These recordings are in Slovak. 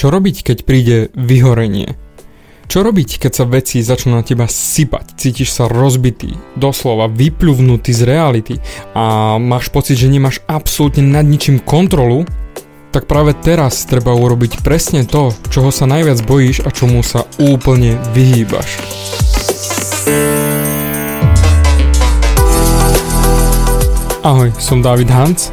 Čo robiť, keď príde vyhorenie? Čo robiť, keď sa veci začnú na teba sypať? Cítiš sa rozbitý, doslova vypľuvnutý z reality a máš pocit, že nemáš absolútne nad ničím kontrolu? Tak práve teraz treba urobiť presne to, čoho sa najviac bojíš a čomu sa úplne vyhýbaš. Ahoj, som David Hans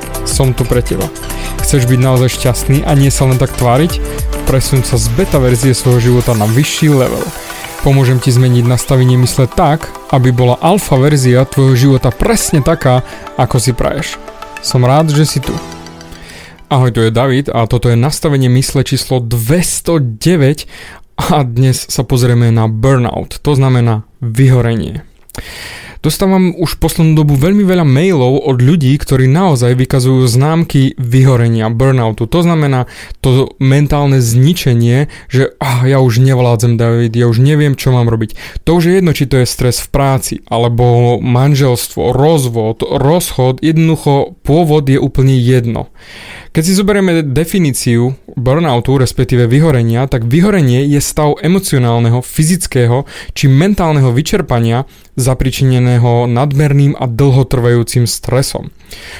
som tu pre teba. Chceš byť naozaj šťastný a nie sa len tak tváriť? presunúť sa z beta verzie svojho života na vyšší level. Pomôžem ti zmeniť nastavenie mysle tak, aby bola alfa verzia tvojho života presne taká, ako si praješ. Som rád, že si tu. Ahoj, tu je David a toto je nastavenie mysle číslo 209 a dnes sa pozrieme na burnout, to znamená vyhorenie. Dostávam už poslednú dobu veľmi veľa mailov od ľudí, ktorí naozaj vykazujú známky vyhorenia, burnoutu. To znamená to mentálne zničenie, že ah, ja už nevládzem David, ja už neviem, čo mám robiť. To už je jedno, či to je stres v práci, alebo manželstvo, rozvod, rozchod, jednoducho pôvod je úplne jedno. Keď si zoberieme definíciu burnoutu, respektíve vyhorenia, tak vyhorenie je stav emocionálneho, fyzického či mentálneho vyčerpania zapričineného nadmerným a dlhotrvajúcim stresom.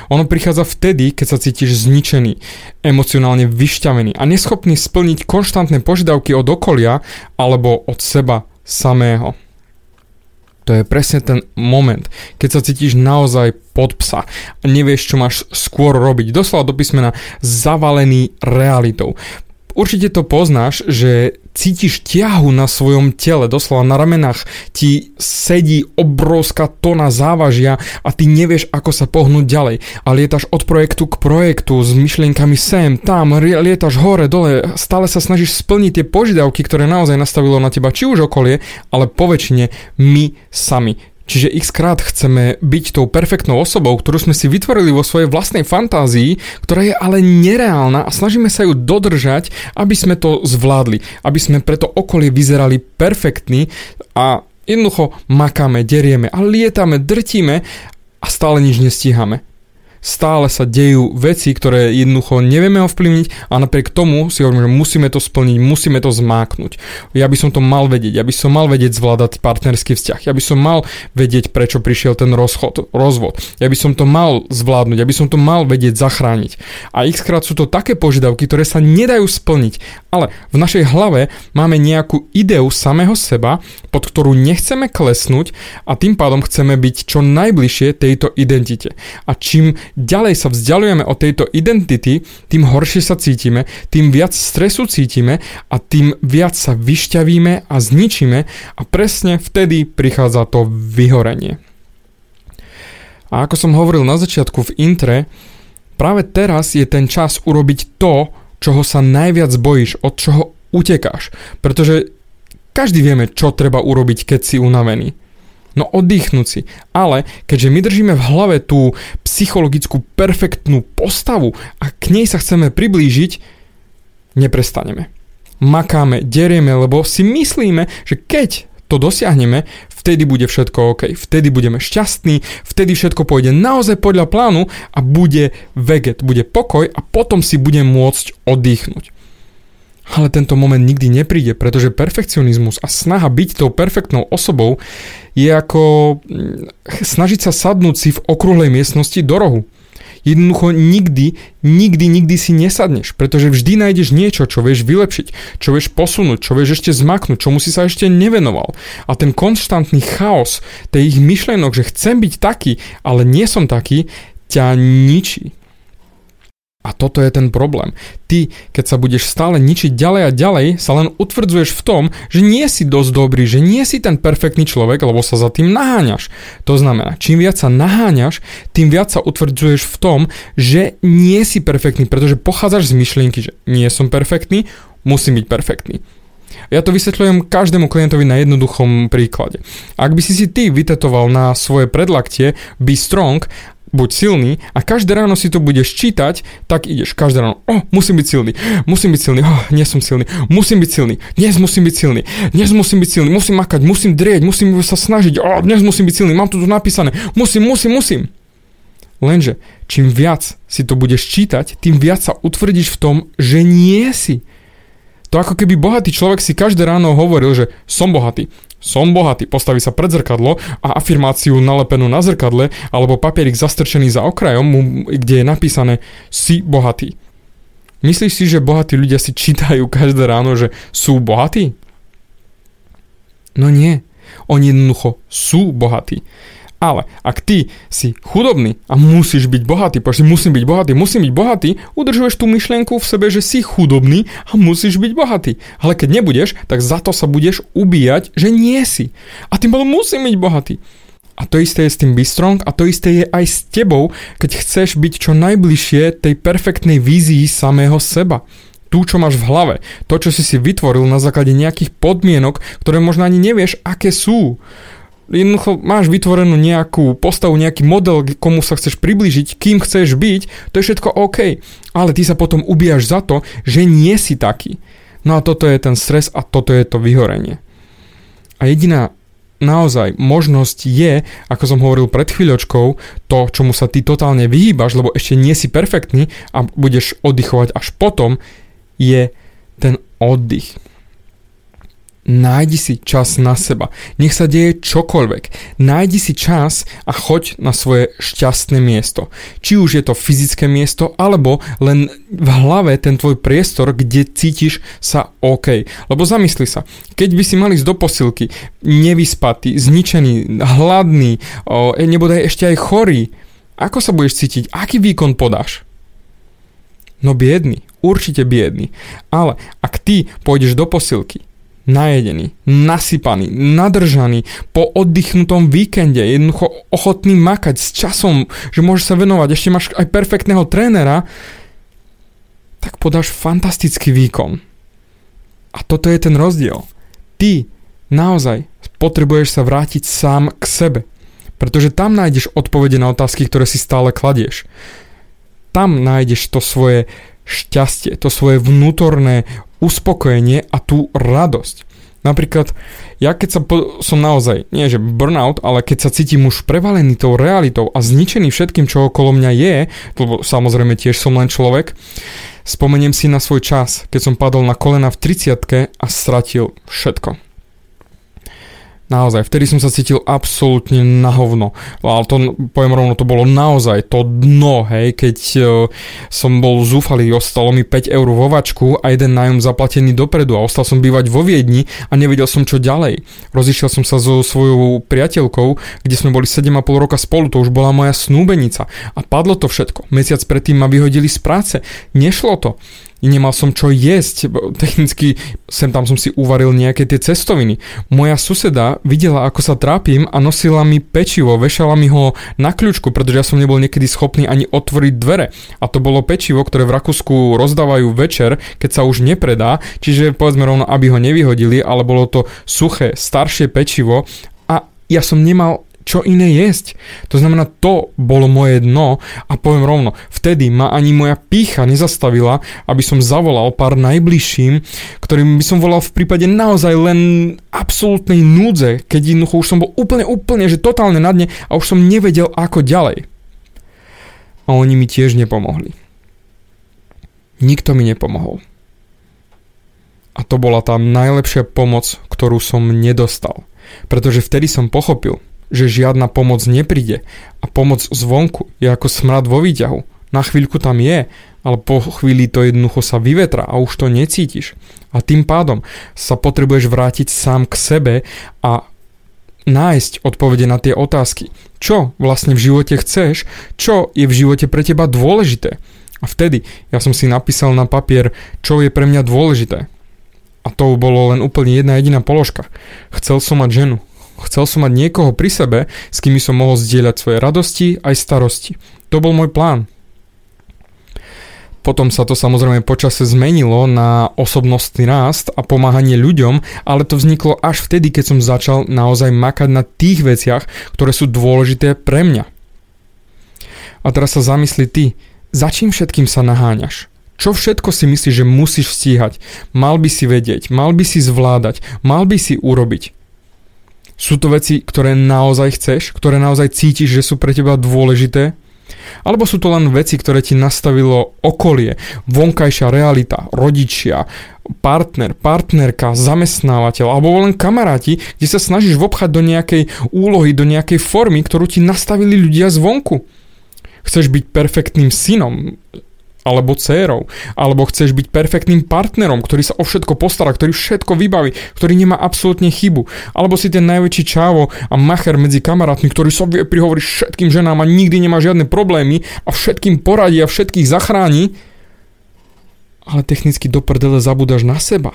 Ono prichádza vtedy, keď sa cítiš zničený, emocionálne vyšťavený a neschopný splniť konštantné požiadavky od okolia alebo od seba samého. To je presne ten moment, keď sa cítiš naozaj pod psa a nevieš, čo máš skôr robiť. Doslova do písmena zavalený realitou. Určite to poznáš, že cítiš ťahu na svojom tele, doslova na ramenách ti sedí obrovská tona závažia a ty nevieš, ako sa pohnúť ďalej. A lietaš od projektu k projektu s myšlienkami sem, tam, lietaš hore, dole, stále sa snažíš splniť tie požiadavky, ktoré naozaj nastavilo na teba či už okolie, ale poväčšine my sami. Čiže x krát chceme byť tou perfektnou osobou, ktorú sme si vytvorili vo svojej vlastnej fantázii, ktorá je ale nereálna a snažíme sa ju dodržať, aby sme to zvládli, aby sme preto okolie vyzerali perfektní a jednoducho makáme, derieme a lietame, drtíme a stále nič nestíhame stále sa dejú veci, ktoré jednoducho nevieme ovplyvniť a napriek tomu si hovorím, že musíme to splniť, musíme to zmáknuť. Ja by som to mal vedieť, ja by som mal vedieť zvládať partnerský vzťah, ja by som mal vedieť, prečo prišiel ten rozchod, rozvod, ja by som to mal zvládnuť, ja by som to mal vedieť zachrániť. A x krát sú to také požiadavky, ktoré sa nedajú splniť, ale v našej hlave máme nejakú ideu samého seba, pod ktorú nechceme klesnúť a tým pádom chceme byť čo najbližšie tejto identite. A čím ďalej sa vzdialujeme od tejto identity, tým horšie sa cítime, tým viac stresu cítime a tým viac sa vyšťavíme a zničíme a presne vtedy prichádza to vyhorenie. A ako som hovoril na začiatku v intre, práve teraz je ten čas urobiť to, čoho sa najviac bojíš, od čoho utekáš. Pretože každý vieme, čo treba urobiť, keď si unavený. No oddychnúť si. Ale keďže my držíme v hlave tú psychologickú perfektnú postavu a k nej sa chceme priblížiť, neprestaneme. Makáme, derieme, lebo si myslíme, že keď to dosiahneme, vtedy bude všetko OK, vtedy budeme šťastní, vtedy všetko pôjde naozaj podľa plánu a bude veget, bude pokoj a potom si budem môcť oddychnúť. Ale tento moment nikdy nepríde, pretože perfekcionizmus a snaha byť tou perfektnou osobou je ako mm, snažiť sa sadnúť si v okrúhlej miestnosti do rohu. Jednoducho nikdy, nikdy, nikdy si nesadneš, pretože vždy nájdeš niečo, čo vieš vylepšiť, čo vieš posunúť, čo vieš ešte zmaknúť, čomu si sa ešte nevenoval. A ten konštantný chaos tej ich myšlienok, že chcem byť taký, ale nie som taký, ťa ničí. A toto je ten problém. Ty, keď sa budeš stále ničiť ďalej a ďalej, sa len utvrdzuješ v tom, že nie si dosť dobrý, že nie si ten perfektný človek, lebo sa za tým naháňaš. To znamená, čím viac sa naháňaš, tým viac sa utvrdzuješ v tom, že nie si perfektný, pretože pochádzaš z myšlienky, že nie som perfektný, musím byť perfektný. Ja to vysvetľujem každému klientovi na jednoduchom príklade. Ak by si si ty vytetoval na svoje predlaktie Be Strong buď silný a každé ráno si to budeš čítať, tak ideš každé ráno, oh, musím byť silný, musím byť silný, oh, nie som silný, musím byť silný, dnes musím byť silný, dnes musím byť silný, musím makať, musím drieť, musím sa snažiť, oh, dnes musím byť silný, mám to tu napísané, musím, musím, musím. Lenže čím viac si to budeš čítať, tým viac sa utvrdíš v tom, že nie si. To ako keby bohatý človek si každé ráno hovoril, že som bohatý, som bohatý, postaví sa pred zrkadlo a afirmáciu nalepenú na zrkadle alebo papierik zastrčený za okrajom, kde je napísané si bohatý. Myslíš si, že bohatí ľudia si čítajú každé ráno, že sú bohatí? No nie. Oni jednoducho sú bohatí. Ale ak ty si chudobný a musíš byť bohatý, povieš musím byť bohatý, musím byť bohatý, udržuješ tú myšlienku v sebe, že si chudobný a musíš byť bohatý. Ale keď nebudeš, tak za to sa budeš ubíjať, že nie si. A tým bolo musím byť bohatý. A to isté je s tým Bistrong a to isté je aj s tebou, keď chceš byť čo najbližšie tej perfektnej vízii samého seba tú, čo máš v hlave, to, čo si si vytvoril na základe nejakých podmienok, ktoré možno ani nevieš, aké sú jednoducho máš vytvorenú nejakú postavu, nejaký model, komu sa chceš priblížiť, kým chceš byť, to je všetko OK. Ale ty sa potom ubíjaš za to, že nie si taký. No a toto je ten stres a toto je to vyhorenie. A jediná naozaj možnosť je, ako som hovoril pred chvíľočkou, to, čomu sa ty totálne vyhýbaš, lebo ešte nie si perfektný a budeš oddychovať až potom, je ten oddych. Nájdi si čas na seba. Nech sa deje čokoľvek. Nájdi si čas a choď na svoje šťastné miesto. Či už je to fyzické miesto, alebo len v hlave ten tvoj priestor, kde cítiš sa OK. Lebo zamysli sa, keď by si mali ísť do posilky, nevyspatý, zničený, hladný, o, e, nebodaj ešte aj chorý, ako sa budeš cítiť? Aký výkon podáš? No biedný, určite biedný. Ale ak ty pôjdeš do posilky, najedený, nasypaný, nadržaný, po oddychnutom víkende, jednoducho ochotný makať s časom, že môžeš sa venovať, ešte máš aj perfektného trénera, tak podáš fantastický výkon. A toto je ten rozdiel. Ty naozaj potrebuješ sa vrátiť sám k sebe. Pretože tam nájdeš odpovede na otázky, ktoré si stále kladieš. Tam nájdeš to svoje šťastie, to svoje vnútorné uspokojenie a tú radosť. Napríklad, ja keď sa po, som naozaj, nie že burnout, ale keď sa cítim už prevalený tou realitou a zničený všetkým, čo okolo mňa je, lebo samozrejme tiež som len človek, spomeniem si na svoj čas, keď som padol na kolena v 30 a stratil všetko. Naozaj, vtedy som sa cítil absolútne na hovno. Ale to, poviem rovno, to bolo naozaj to dno, hej, keď uh, som bol zúfalý, ostalo mi 5 eur vo vačku a jeden nájom zaplatený dopredu a ostal som bývať vo Viedni a nevedel som čo ďalej. Rozišiel som sa so svojou priateľkou, kde sme boli 7,5 roka spolu, to už bola moja snúbenica a padlo to všetko. Mesiac predtým ma vyhodili z práce. Nešlo to nemal som čo jesť, technicky sem tam som si uvaril nejaké tie cestoviny. Moja suseda videla, ako sa trápim a nosila mi pečivo, vešala mi ho na kľúčku, pretože ja som nebol niekedy schopný ani otvoriť dvere. A to bolo pečivo, ktoré v Rakúsku rozdávajú večer, keď sa už nepredá, čiže povedzme rovno, aby ho nevyhodili, ale bolo to suché, staršie pečivo a ja som nemal čo iné jesť. To znamená, to bolo moje dno a poviem rovno, vtedy ma ani moja pícha nezastavila, aby som zavolal pár najbližším, ktorým by som volal v prípade naozaj len absolútnej núdze, keď jednoducho už som bol úplne, úplne, že totálne na dne a už som nevedel ako ďalej. A oni mi tiež nepomohli. Nikto mi nepomohol. A to bola tá najlepšia pomoc, ktorú som nedostal. Pretože vtedy som pochopil, že žiadna pomoc nepríde a pomoc zvonku je ako smrad vo výťahu. Na chvíľku tam je, ale po chvíli to jednoducho sa vyvetra a už to necítiš. A tým pádom sa potrebuješ vrátiť sám k sebe a nájsť odpovede na tie otázky. Čo vlastne v živote chceš? Čo je v živote pre teba dôležité? A vtedy ja som si napísal na papier, čo je pre mňa dôležité. A to bolo len úplne jedna jediná položka. Chcel som mať ženu. Chcel som mať niekoho pri sebe, s kým som mohol zdieľať svoje radosti aj starosti. To bol môj plán. Potom sa to samozrejme počase zmenilo na osobnostný rast a pomáhanie ľuďom, ale to vzniklo až vtedy, keď som začal naozaj makať na tých veciach, ktoré sú dôležité pre mňa. A teraz sa zamysli ty, za čím všetkým sa naháňaš? Čo všetko si myslíš, že musíš stíhať? Mal by si vedieť, mal by si zvládať, mal by si urobiť. Sú to veci, ktoré naozaj chceš, ktoré naozaj cítiš, že sú pre teba dôležité? Alebo sú to len veci, ktoré ti nastavilo okolie, vonkajšia realita, rodičia, partner, partnerka, zamestnávateľ alebo len kamaráti, kde sa snažíš vobchať do nejakej úlohy, do nejakej formy, ktorú ti nastavili ľudia zvonku. Chceš byť perfektným synom, alebo dcérou, alebo chceš byť perfektným partnerom, ktorý sa o všetko postará, ktorý všetko vybaví, ktorý nemá absolútne chybu, alebo si ten najväčší čávo a macher medzi kamarátmi, ktorý sa vie prihovoriť všetkým ženám a nikdy nemá žiadne problémy a všetkým poradí a všetkých zachráni, ale technicky do prdele zabúdaš na seba.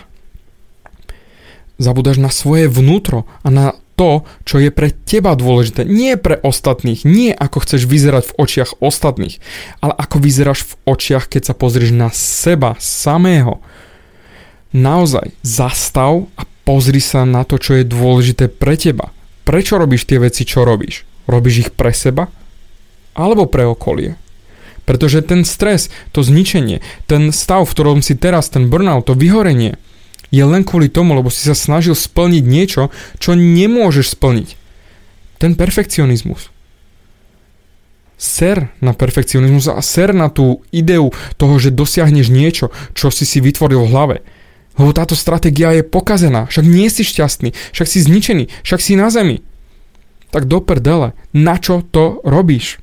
Zabúdaš na svoje vnútro a na to, čo je pre teba dôležité. Nie pre ostatných, nie ako chceš vyzerať v očiach ostatných, ale ako vyzeráš v očiach, keď sa pozrieš na seba samého. Naozaj, zastav a pozri sa na to, čo je dôležité pre teba. Prečo robíš tie veci, čo robíš? Robíš ich pre seba? Alebo pre okolie? Pretože ten stres, to zničenie, ten stav, v ktorom si teraz, ten burnout, to vyhorenie, je len kvôli tomu, lebo si sa snažil splniť niečo, čo nemôžeš splniť. Ten perfekcionizmus. Ser na perfekcionizmus a ser na tú ideu toho, že dosiahneš niečo, čo si si vytvoril v hlave. Lebo táto stratégia je pokazená, však nie si šťastný, však si zničený, však si na zemi. Tak do prdele, na čo to robíš?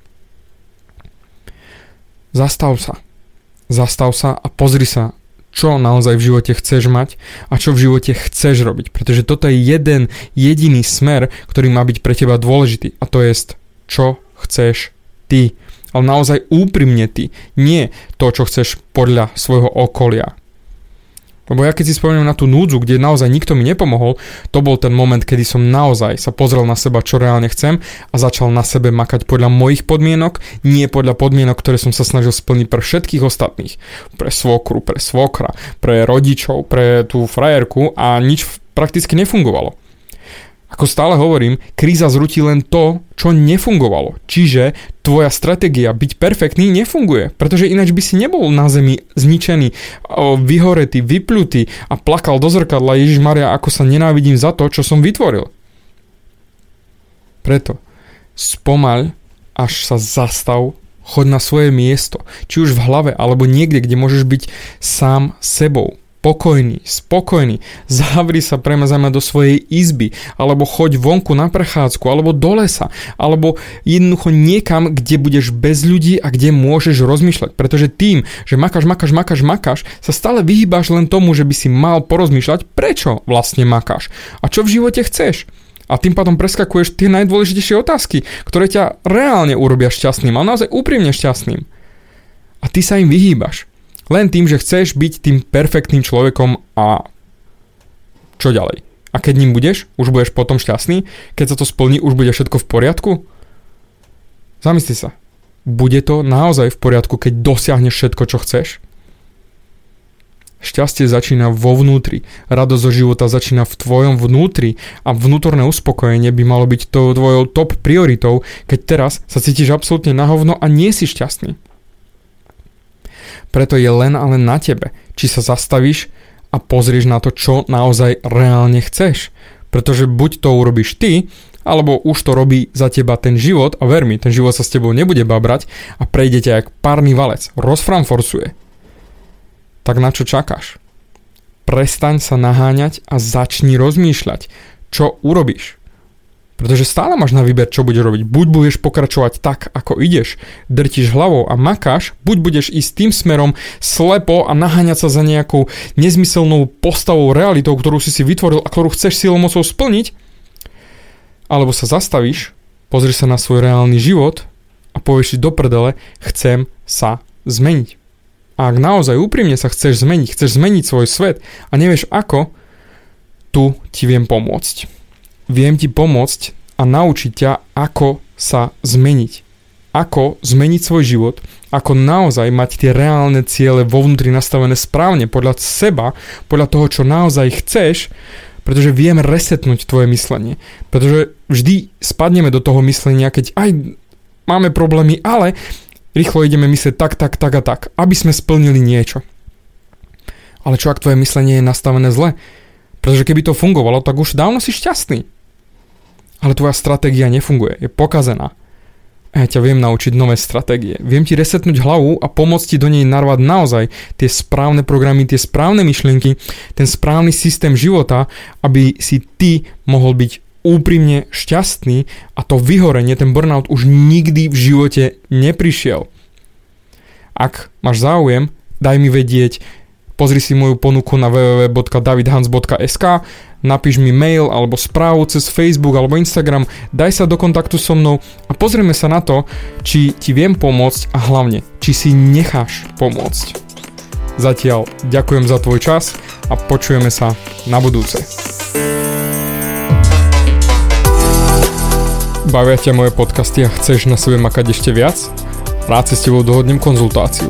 Zastav sa. Zastav sa a pozri sa čo naozaj v živote chceš mať a čo v živote chceš robiť. Pretože toto je jeden jediný smer, ktorý má byť pre teba dôležitý. A to je, čo chceš ty. Ale naozaj úprimne ty. Nie to, čo chceš podľa svojho okolia. Lebo ja keď si spomeniem na tú núdzu, kde naozaj nikto mi nepomohol, to bol ten moment, kedy som naozaj sa pozrel na seba, čo reálne chcem a začal na sebe makať podľa mojich podmienok, nie podľa podmienok, ktoré som sa snažil splniť pre všetkých ostatných. Pre svokru, pre svokra, pre rodičov, pre tú frajerku a nič prakticky nefungovalo. Ako stále hovorím, kríza zrutí len to, čo nefungovalo. Čiže tvoja stratégia byť perfektný nefunguje, pretože ináč by si nebol na zemi zničený, vyhoretý, vyplutý a plakal do zrkadla Ježiš Maria, ako sa nenávidím za to, čo som vytvoril. Preto spomaľ, až sa zastav, choď na svoje miesto, či už v hlave alebo niekde, kde môžeš byť sám sebou pokojný, spokojný, zavri sa premazajme do svojej izby, alebo choď vonku na prechádzku, alebo do lesa, alebo jednoducho niekam, kde budeš bez ľudí a kde môžeš rozmýšľať. Pretože tým, že makáš, makáš, makáš, makáš, sa stále vyhýbaš len tomu, že by si mal porozmýšľať, prečo vlastne makáš a čo v živote chceš. A tým pádom preskakuješ tie najdôležitejšie otázky, ktoré ťa reálne urobia šťastným, ale naozaj úprimne šťastným. A ty sa im vyhýbaš. Len tým, že chceš byť tým perfektným človekom a čo ďalej? A keď ním budeš, už budeš potom šťastný? Keď sa to splní, už bude všetko v poriadku? Zamysli sa. Bude to naozaj v poriadku, keď dosiahneš všetko, čo chceš? Šťastie začína vo vnútri. Radosť zo života začína v tvojom vnútri a vnútorné uspokojenie by malo byť to tvojou top prioritou, keď teraz sa cítiš absolútne na hovno a nie si šťastný. Preto je len a len na tebe, či sa zastavíš a pozrieš na to, čo naozaj reálne chceš. Pretože buď to urobíš ty, alebo už to robí za teba ten život a ver mi, ten život sa s tebou nebude babrať a prejde ťa jak párny valec, rozframforsuje. Tak na čo čakáš? Prestaň sa naháňať a začni rozmýšľať, čo urobíš. Pretože stále máš na výber, čo budeš robiť. Buď budeš pokračovať tak, ako ideš, drtíš hlavou a makáš, buď budeš ísť tým smerom slepo a naháňať sa za nejakou nezmyselnou postavou, realitou, ktorú si si vytvoril a ktorú chceš silou mocou splniť, alebo sa zastavíš, pozrieš sa na svoj reálny život a povieš si do prdele, chcem sa zmeniť. A ak naozaj úprimne sa chceš zmeniť, chceš zmeniť svoj svet a nevieš ako, tu ti viem pomôcť viem ti pomôcť a naučiť ťa, ako sa zmeniť. ako zmeniť svoj život, ako naozaj mať tie reálne ciele vo vnútri nastavené správne, podľa seba, podľa toho, čo naozaj chceš, pretože viem resetnúť tvoje myslenie. Pretože vždy spadneme do toho myslenia, keď aj máme problémy, ale rýchlo ideme myslieť tak, tak, tak a tak, aby sme splnili niečo. Ale čo ak tvoje myslenie je nastavené zle? Pretože keby to fungovalo, tak už dávno si šťastný. Ale tvoja stratégia nefunguje, je pokazená a ja ťa viem naučiť nové stratégie. Viem ti resetnúť hlavu a pomôcť ti do nej narvať naozaj tie správne programy, tie správne myšlienky, ten správny systém života, aby si ty mohol byť úprimne šťastný a to vyhorenie, ten burnout už nikdy v živote neprišiel. Ak máš záujem, daj mi vedieť, pozri si moju ponuku na www.davidhans.sk, napíš mi mail alebo správu cez Facebook alebo Instagram, daj sa do kontaktu so mnou a pozrieme sa na to, či ti viem pomôcť a hlavne, či si necháš pomôcť. Zatiaľ ďakujem za tvoj čas a počujeme sa na budúce. Bavia ťa moje podcasty a chceš na sebe makať ešte viac? Rád si s tebou dohodnem konzultáciu